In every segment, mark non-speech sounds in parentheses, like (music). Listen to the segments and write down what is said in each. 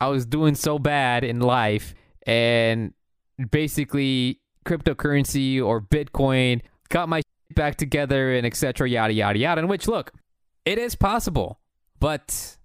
I was doing so bad in life and basically cryptocurrency or Bitcoin got my shit back together and etc. yada yada yada. In which look, it is possible, but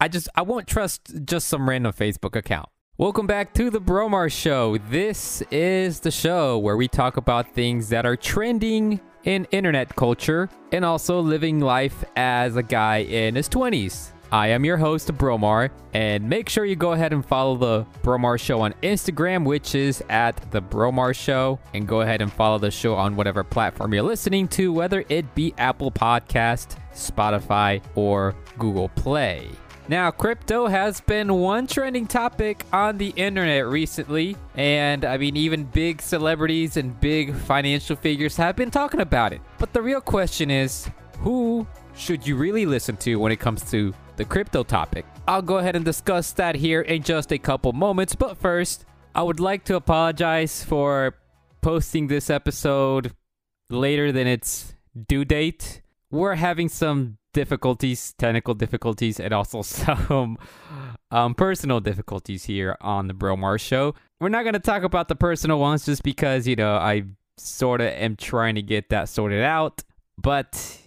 I just I won't trust just some random Facebook account. Welcome back to the Bromar Show. This is the show where we talk about things that are trending in internet culture and also living life as a guy in his 20s. I am your host, Bromar, and make sure you go ahead and follow the Bromar Show on Instagram, which is at the Bromar Show, and go ahead and follow the show on whatever platform you're listening to, whether it be Apple Podcast, Spotify, or Google Play. Now, crypto has been one trending topic on the internet recently, and I mean, even big celebrities and big financial figures have been talking about it. But the real question is who should you really listen to when it comes to the crypto topic? I'll go ahead and discuss that here in just a couple moments, but first, I would like to apologize for posting this episode later than its due date. We're having some difficulties, technical difficulties, and also (laughs) some um, personal difficulties here on the Bromar Show. We're not going to talk about the personal ones just because, you know, I sort of am trying to get that sorted out. But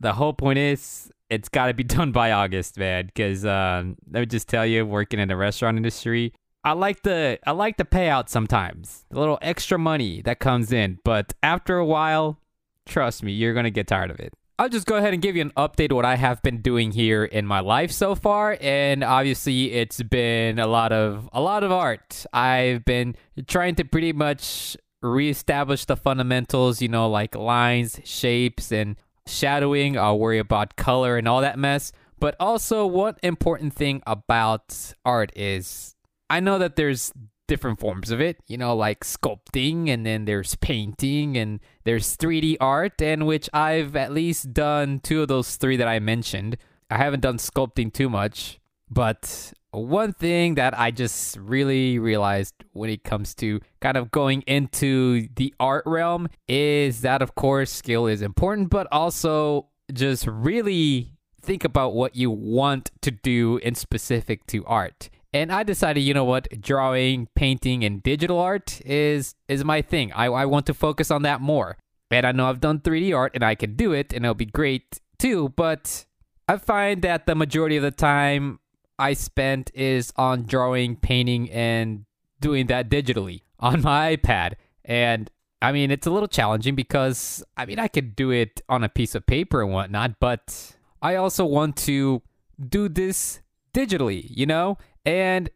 the whole point is, it's got to be (laughs) done by August, man. Because um, let me just tell you, working in the restaurant industry, I like the I like the payout sometimes, a little extra money that comes in. But after a while, trust me, you're gonna get tired of it. I'll just go ahead and give you an update what I have been doing here in my life so far and obviously it's been a lot of a lot of art. I've been trying to pretty much reestablish the fundamentals, you know, like lines, shapes and shadowing. I'll worry about color and all that mess. But also one important thing about art is I know that there's different forms of it, you know, like sculpting, and then there's painting, and there's 3D art, and which I've at least done two of those three that I mentioned. I haven't done sculpting too much, but one thing that I just really realized when it comes to kind of going into the art realm is that, of course, skill is important, but also just really think about what you want to do in specific to art. And I decided, you know what, drawing, painting, and digital art is is my thing. I, I want to focus on that more. And I know I've done 3D art and I can do it and it'll be great too, but I find that the majority of the time I spent is on drawing, painting, and doing that digitally on my iPad. And I mean, it's a little challenging because I mean, I could do it on a piece of paper and whatnot, but I also want to do this digitally, you know? And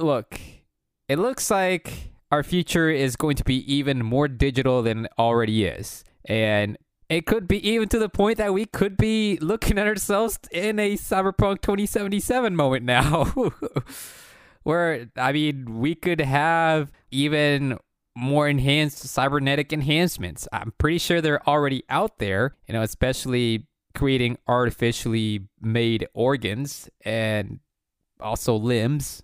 look, it looks like our future is going to be even more digital than it already is. And it could be even to the point that we could be looking at ourselves in a Cyberpunk 2077 moment now. (laughs) Where, I mean, we could have even more enhanced cybernetic enhancements. I'm pretty sure they're already out there, you know, especially creating artificially made organs and also limbs,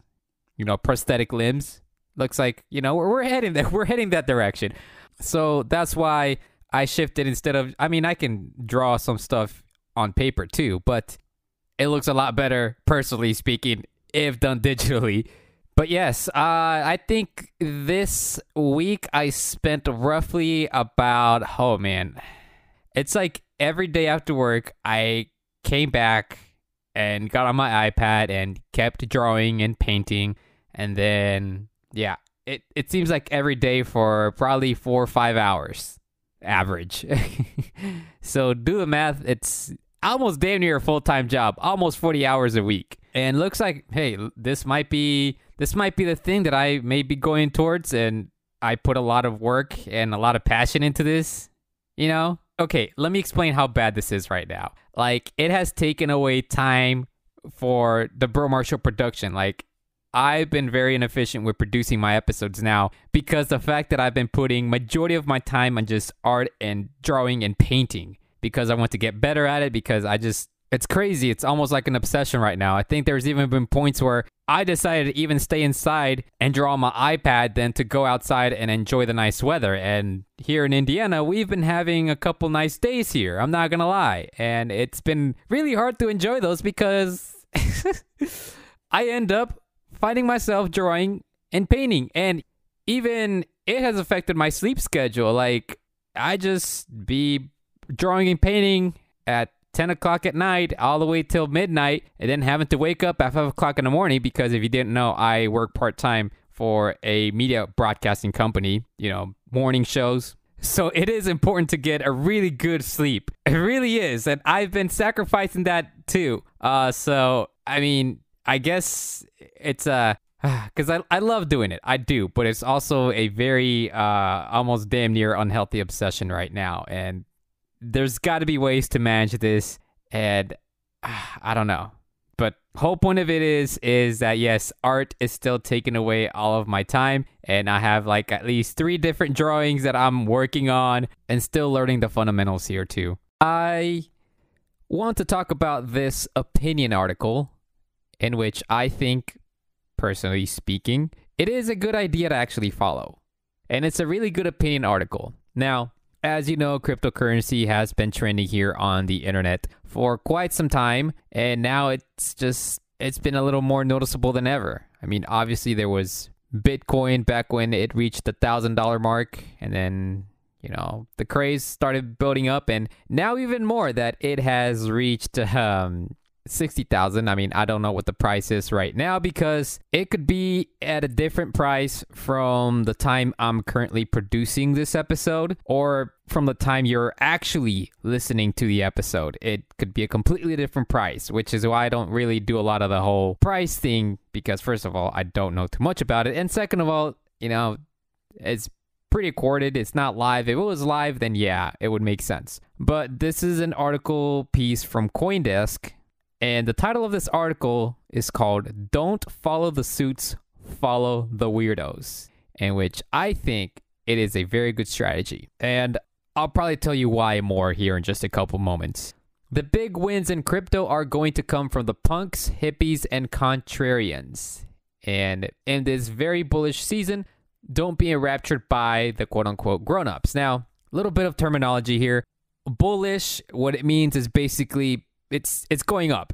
you know, prosthetic limbs. Looks like, you know, we're, we're heading there. (laughs) We're heading that direction. So that's why I shifted instead of, I mean, I can draw some stuff on paper too, but it looks a lot better, personally speaking, if done (laughs) digitally. But yes, uh, I think this week I spent roughly about, oh man, it's like every day after work, I came back and got on my iPad and kept drawing and painting. And then, yeah, it, it seems like every day for probably four or five hours average. (laughs) so do the math. It's almost damn near a full time job, almost 40 hours a week. And looks like, hey, this might be this might be the thing that I may be going towards. And I put a lot of work and a lot of passion into this, you know? Okay, let me explain how bad this is right now. Like, it has taken away time for the Bromar Show production. Like, I've been very inefficient with producing my episodes now because the fact that I've been putting majority of my time on just art and drawing and painting because I want to get better at it because I just it's crazy. It's almost like an obsession right now. I think there's even been points where I decided to even stay inside and draw on my iPad than to go outside and enjoy the nice weather. And here in Indiana, we've been having a couple nice days here. I'm not going to lie. And it's been really hard to enjoy those because (laughs) I end up finding myself drawing and painting. And even it has affected my sleep schedule. Like, I just be drawing and painting at 10 o'clock at night all the way till midnight and then having to wake up at 5 o'clock in the morning because if you didn't know, I work part time for a media broadcasting company, you know, morning shows. So it is important to get a really good sleep. It really is. And I've been sacrificing that too. Uh, so, I mean, I guess it's uh (sighs) because I, I love doing it. I do but it's also a very uh almost damn near unhealthy obsession right now and there's got to be ways to manage this and uh, (sighs) i don't know. But whole point of it is is that yes art is still taking away all of my time and i have like at least three different drawings that i'm working on and still learning the fundamentals here too. I want to talk about this opinion article in which I think, personally speaking, it is a good idea to actually follow. And it's a really good opinion article. Now, as you know, cryptocurrency has been trending here on the internet for quite some time, and now it's just it's been a little more noticeable than ever. I mean, obviously there was Bitcoin back when it reached the thousand dollar mark, and then you know the craze started building up, and now even more that it has reached um, 60,000. I mean, I don't know what the price is right now because it could be at a different price from the time I'm currently producing this episode or from the time you're actually listening to the episode. It could be a completely different price, which is why I don't really do a lot of the whole price thing because first of all, I don't know too much about it. And second of all, you know, it's pretty recorded. It's not live. If it was live, then yeah, it would make sense. But this is an article piece from Coindesk and the title of this article is called Don't Follow the Suits, Follow the Weirdos, in which I think it is a very good strategy. And I'll probably tell you why more here in just a couple moments. The big wins in crypto are going to come from the punks, hippies, and contrarians. And in this very bullish season, don't be enraptured by the quote unquote grown ups. Now, a little bit of terminology here. Bullish, what it means is basically it's it's going up.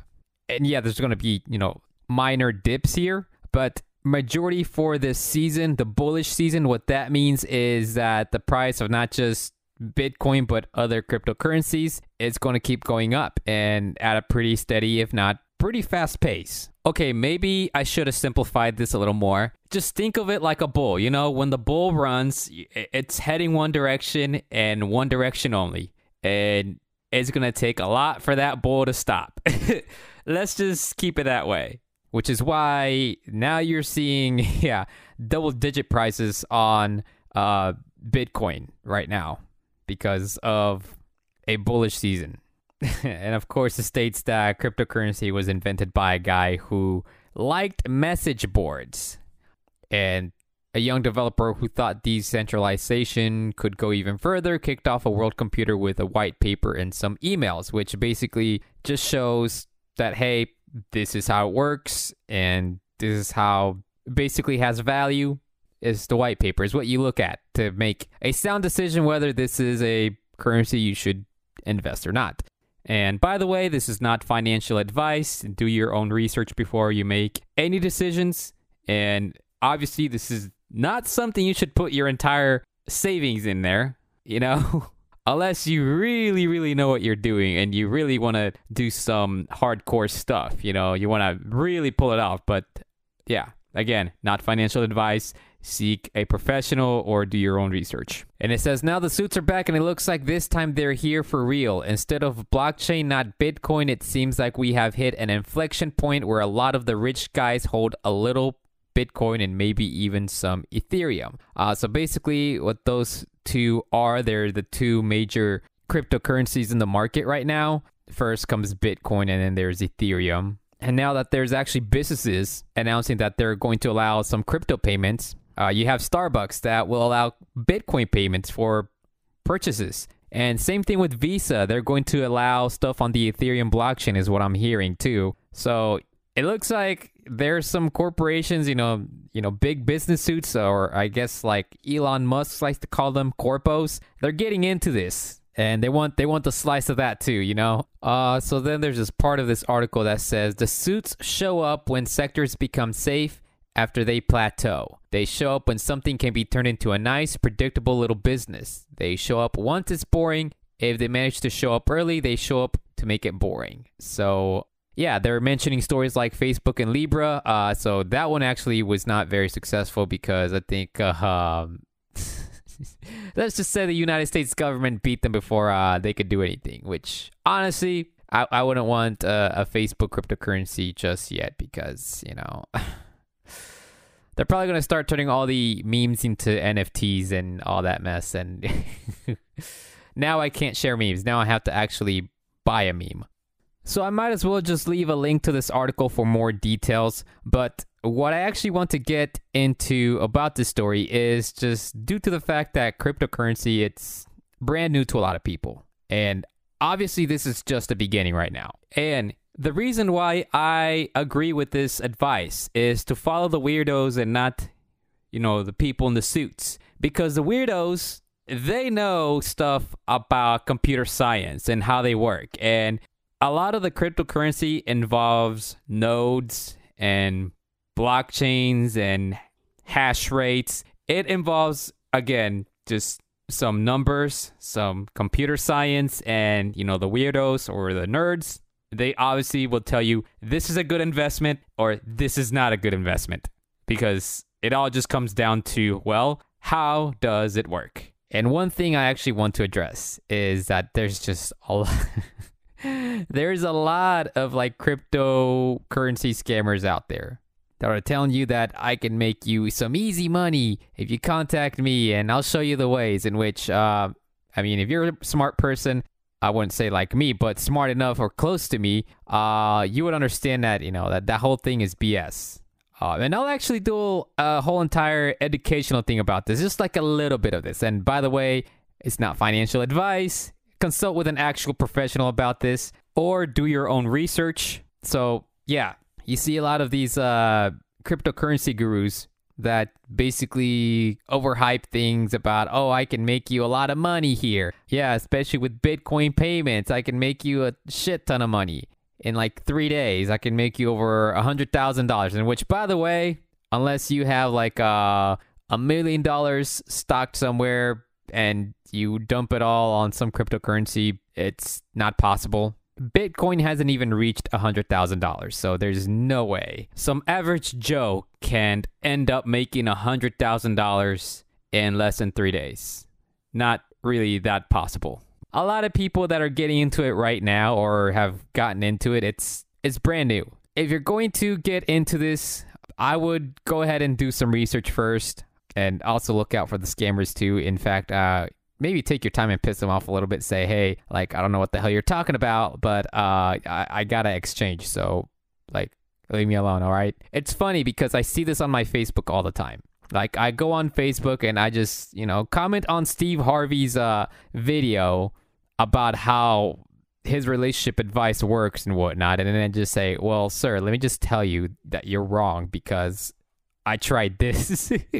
And yeah, there's going to be, you know, minor dips here, but majority for this season, the bullish season, what that means is that the price of not just Bitcoin but other cryptocurrencies is going to keep going up and at a pretty steady if not pretty fast pace. Okay, maybe I should have simplified this a little more. Just think of it like a bull. You know, when the bull runs, it's heading one direction and one direction only. And it's going to take a lot for that bull to stop. (laughs) Let's just keep it that way. Which is why now you're seeing, (laughs) yeah, double digit prices on uh, Bitcoin right now because of a bullish season. (laughs) and of course, it states that cryptocurrency was invented by a guy who liked message boards. And a young developer who thought decentralization could go even further kicked off a world computer with a white paper and some emails, which basically just shows that, hey, this is how it works and this is how basically has value is the white paper is what you look at to make a sound decision whether this is a currency you should invest or not. And by the way, this is not financial advice. Do your own research before you make any decisions. And obviously, this is not something you should put your entire savings in there, you know? (laughs) Unless you really, really know what you're doing and you really want to do some hardcore stuff, you know, you want to really pull it off. But yeah, again, not financial advice. Seek a professional or do your own research. And it says now the suits are back and it looks like this time they're here for real. Instead of blockchain, not Bitcoin, it seems like we have hit an inflection point where a lot of the rich guys hold a little Bitcoin and maybe even some Ethereum. Uh, so basically, what those two are, they're the two major cryptocurrencies in the market right now. First comes Bitcoin, and then there's Ethereum. And now that there's actually businesses announcing that they're going to allow some crypto payments, uh, you have Starbucks that will allow Bitcoin payments for purchases. And same thing with Visa. They're going to allow stuff on the Ethereum blockchain, is what I'm hearing too. So it looks like there's some corporations, you know, you know, big business suits, or I guess like Elon Musk likes to call them corpos. They're getting into this, and they want they want the slice of that too, you know. Uh, so then there's this part of this article that says the suits show up when sectors become safe after they plateau. They show up when something can be turned into a nice, predictable little business. They show up once it's boring. If they manage to show up early, they show up to make it boring. So, yeah, they're mentioning stories like Facebook and Libra. Uh, so that one actually was not very successful because I think, uh, um, (laughs) let's just say the United States government beat them before uh, they could do anything, which honestly, I, I wouldn't want a Facebook cryptocurrency just yet because, you know. (sighs) they're probably going to start turning all the memes into NFTs and all that mess. And (laughs) now I can't share memes. Now I have to actually buy a meme. So I might as well just leave a link to this article for more details. But what I actually want to get into about this story is just due to the fact that cryptocurrency it's brand new to a lot of people. And obviously this is just the beginning right now. And the reason why I agree with this advice is to follow the weirdos and not, you know, the people in the suits. Because the weirdos, they know stuff about computer science and how they work. And a lot of the cryptocurrency involves nodes and blockchains and hash rates. It involves, again, just some numbers, some computer science, and, you know, the weirdos or the nerds they obviously will tell you this is a good investment or this is not a good investment because it all just comes down to, well, how does it work? And one thing I actually want to address is that there's just a lot. (laughs) there's a lot of like cryptocurrency scammers out there that are telling you that I can make you some easy money if you contact me and I'll show you the ways in which, uh, I mean, if you're a smart person, I wouldn't say like me, but smart enough or close to me, uh, you would understand that you know that that whole thing is BS. Uh, and I'll actually do a whole entire educational thing about this, just like a little bit of this. And by the way, it's not financial advice. Consult with an actual professional about this, or do your own research. So yeah, you see a lot of these uh, cryptocurrency gurus that basically overhype things about, oh, I can make you a lot of money here. Yeah, especially with Bitcoin payments, I can make you a shit ton of money. In like three days, I can make you over a hundred thousand dollars. And which, by the way, unless you have like uh, a million dollars stocked somewhere and you dump it all on some cryptocurrency, it's not possible. Bitcoin hasn't even reached $100,000, so there's no way some average Joe can end up making $100,000 in less than three days. Not really that possible. A lot of people that are getting into it right now or have gotten into it, it's it's brand new. If you're going to get into this, I would go ahead and do some research first and also look out for the scammers too. In fact, uh, maybe take your time and piss them off a little bit. Say, hey, like I don't know what the hell you're talking about, but uh, I, I gotta exchange. So like, leave me alone. All right. It's funny because I see this on my Facebook all the time. Like I go on Facebook and I just you know comment on Steve Harvey's uh video about how his relationship advice works and whatnot, and then just say, well, sir, let me just tell you that you're wrong because I tried this. (laughs)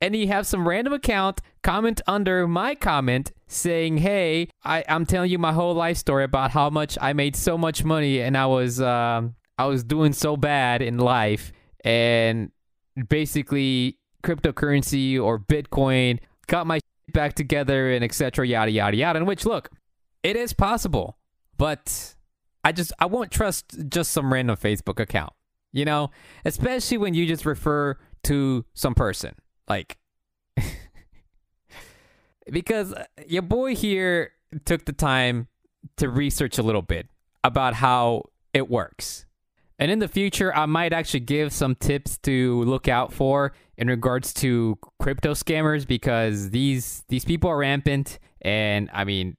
and you have some random account comment under my comment saying, "Hey, I, I'm telling you my whole life story about how much I made so much money and I was um, I was doing so bad in life, and basically cryptocurrency or Bitcoin got my back together and etc. Yada yada yada. And which look, it is possible, but I just I won't trust just some random Facebook account. You know, especially when you just refer to some person. Like, (laughs) because uh, your boy here took the time to research a little bit about how it works. And in the future, I might actually give some tips to look out for in regards to crypto scammers because these these people are rampant and I mean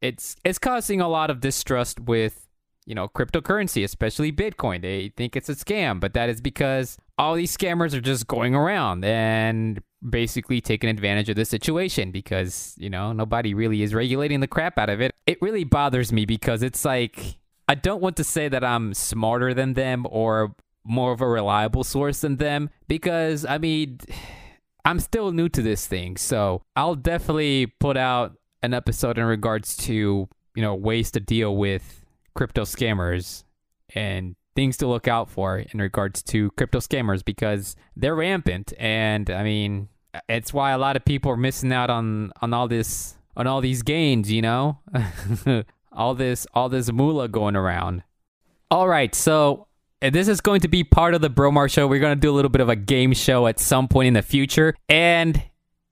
it's it's causing a lot of distrust with you know, cryptocurrency, especially Bitcoin. They think it's a scam, but that is because all these scammers are just going around and basically taking advantage of the situation because, you know, nobody really is regulating the crap out of it. It really bothers me because it's like, I don't want to say that I'm smarter than them or more of a reliable source than them because, I mean, (sighs) I'm still new to this thing. So I'll definitely put out an episode in regards to, you know, ways to deal with crypto scammers and things to look out for in regards to crypto scammers because they're rampant and I mean it's why a lot of people are missing out on on all this on all these gains, you know? (laughs) all this all this moolah going around. All right, so this is going to be part of the Bromar show. We're going to do a little bit of a game show at some point in the future. And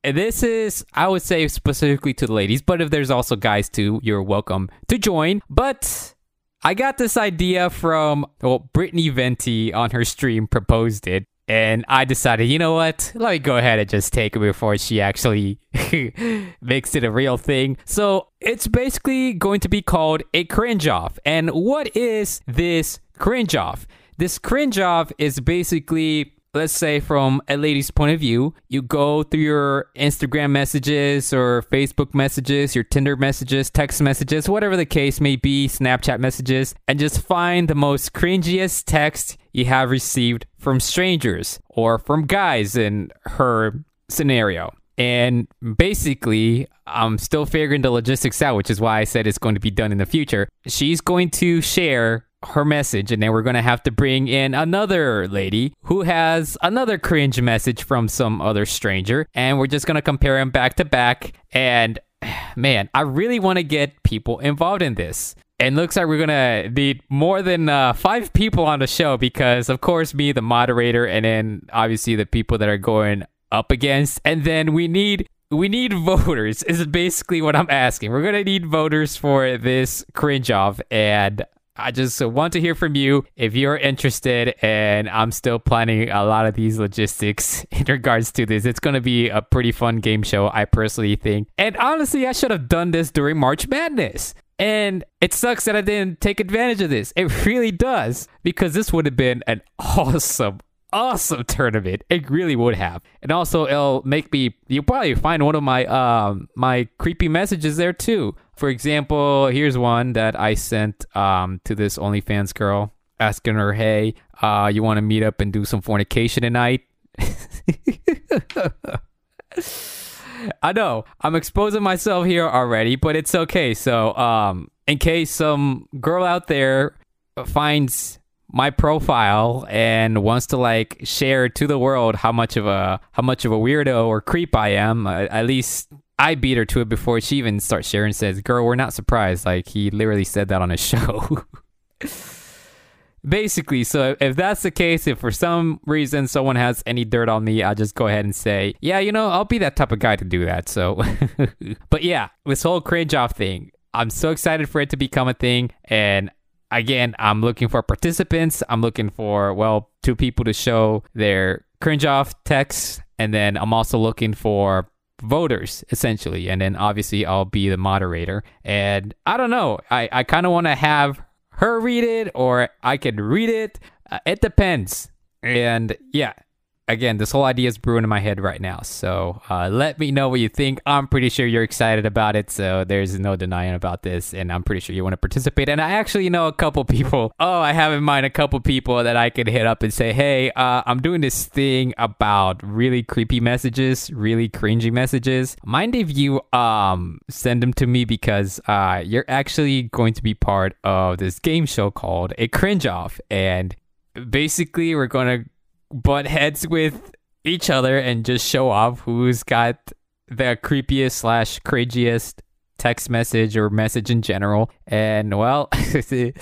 this is, I would say, specifically to the ladies, but if there's also guys too, you're welcome to join. But I got this idea from, well, Brittany Venti on her stream proposed it. And I decided, you know what? Let me go ahead and just take it before she actually (laughs) makes it a real thing. So it's basically going to be called a cringe off. And what is this cringe off? This cringe off is basically let's say from a lady's point of view, you go through your Instagram messages or Facebook messages, your Tinder messages, text messages, whatever the case may be, Snapchat messages, and just find the most cringiest text you have received from strangers or from guys in her scenario. And basically, I'm still figuring the logistics out, which is why I said it's going to be done in the future. She's going to share her message, and then we're gonna have to bring in another lady who has another cringe message from some other stranger, and we're just gonna compare them back to back. And (sighs) man, I really want to get people involved in this. And looks like we're gonna need more than uh, five people on the show because, of course, me, the moderator, and then obviously the people that are going up against, and then we need we need voters is basically what I'm asking. We're gonna need voters for this cringe off, and I just want to hear from you if you're interested. And I'm still planning a lot of these logistics (laughs) in regards to this. It's going to be a pretty fun game show, I personally think. And honestly, I should have done this during March Madness. And it sucks that I didn't take advantage of this. It (laughs) really does. Because this would have been an (laughs) awesome, awesome tournament. It really would have. And also it'll make me you'll probably find one of my um my creepy messages there too. For example, here's one that I sent um, to this OnlyFans girl asking her, "Hey, uh, you want to meet up and do some fornication tonight?" (laughs) I know I'm exposing myself here already, but it's okay. So, um, in case some girl out there finds my profile and wants to like share to the world how much of a how much of a weirdo or creep I am, uh, at least I beat her to it before she even starts sharing. Says, "Girl, we're not surprised." Like he literally said that on his (laughs) show. Basically, so if that's the case, if for some reason someone has any dirt on me, I'll just go ahead and say, "Yeah, you know, I'll be that type of guy to do that." So, (laughs) but yeah, this whole cringe off thing, I'm so excited for it to become a thing, and again, I'm looking for participants. I'm looking for well, two people to show their cringe off text, and then I'm also looking for voters essentially. And then obviously i'll be the moderator. And i don't know. I, I kind of want to have her read it or i could read it. Uh, it depends. And yeah again, this whole idea is brewing in my head right now. So uh, let me know what you think. I'm pretty sure you're excited about it. So there's no denying about this. And I'm pretty sure you want to participate. And I actually know a couple people. (laughs) Oh, I have in mind a couple people that I could hit up and say, hey, uh, I'm doing this thing about really creepy messages, really cringy messages. Mind if you um send them to me because uh, you're actually going to be part of this game show called A Cringe Off. And basically, we're going to butt heads with each other and just show off who's got the creepiest slash craziest text message or message in general. And well, (laughs) the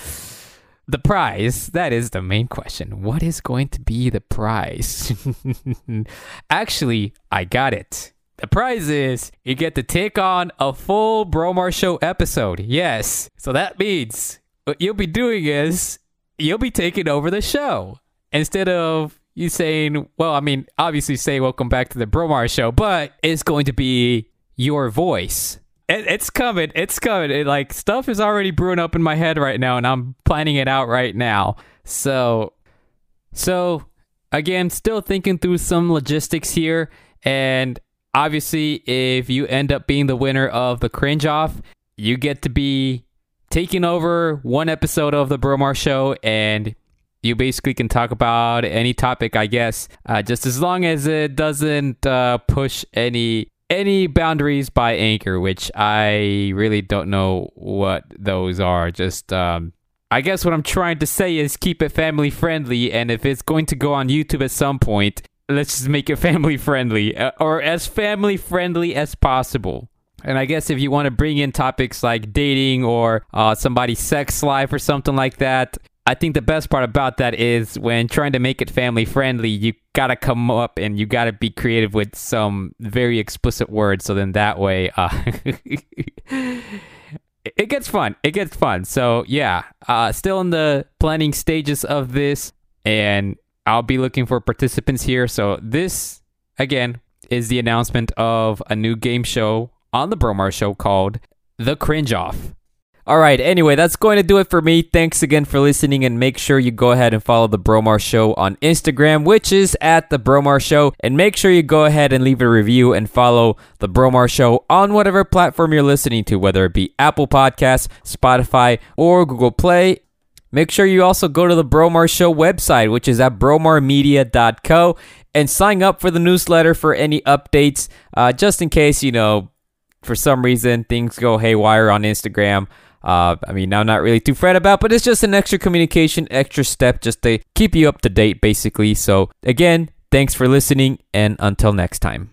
prize, that is the main question. What is going to be the prize? (laughs) Actually, I got it. The prize is you get to take on a full Bromar Show episode. Yes. So that means what you'll be doing is you'll be taking over the show instead of you saying, well, I mean, obviously say welcome back to the Bromar show, but it's going to be your voice. It, it's coming. It's coming. It, like stuff is already brewing up in my head right now, and I'm planning it out right now. So, so again, still thinking through some logistics here, and obviously, if you end up being the winner of the cringe off, you get to be taking over one episode of the Bromar show and you basically can talk about any topic, I guess, uh, just as long as it doesn't uh, push any any boundaries by Anchor, which I really don't know what those are. Just um, I guess what I'm trying to say is keep it family friendly, and if it's going to go on YouTube at some point, let's just make it (laughs) family friendly uh, or as family friendly as possible. And I guess if you want to bring in topics like dating or uh, somebody's sex life or something like that, I think the best part about that is when trying to make it family friendly, you gotta come up and you gotta be creative with some very explicit words. So then that way, uh, (laughs) it gets fun. It gets fun. So yeah, uh, still in the planning stages of this, and I'll be looking for participants here. So this again is the announcement of a new game show on the Bromar Show called The Cringe Off. All right, anyway, that's going to do it for me. Thanks again for listening, and make sure you go ahead and follow The Bromar Show on Instagram, which is at The Bromar Show. And make sure you go ahead and leave a review and follow The Bromar Show on whatever platform you're listening to, whether it be Apple Podcasts, Spotify, or Google Play. Make sure you also go to the Bromar Show website, which is at bromarmedia.co, and sign up for the newsletter for any updates, uh, just in case, you know, for some reason things go haywire on Instagram. Uh, I mean, I'm not really too fret about, but it's just an extra communication, extra step just to keep you up to date, basically. So, again, thanks for listening, and until next time.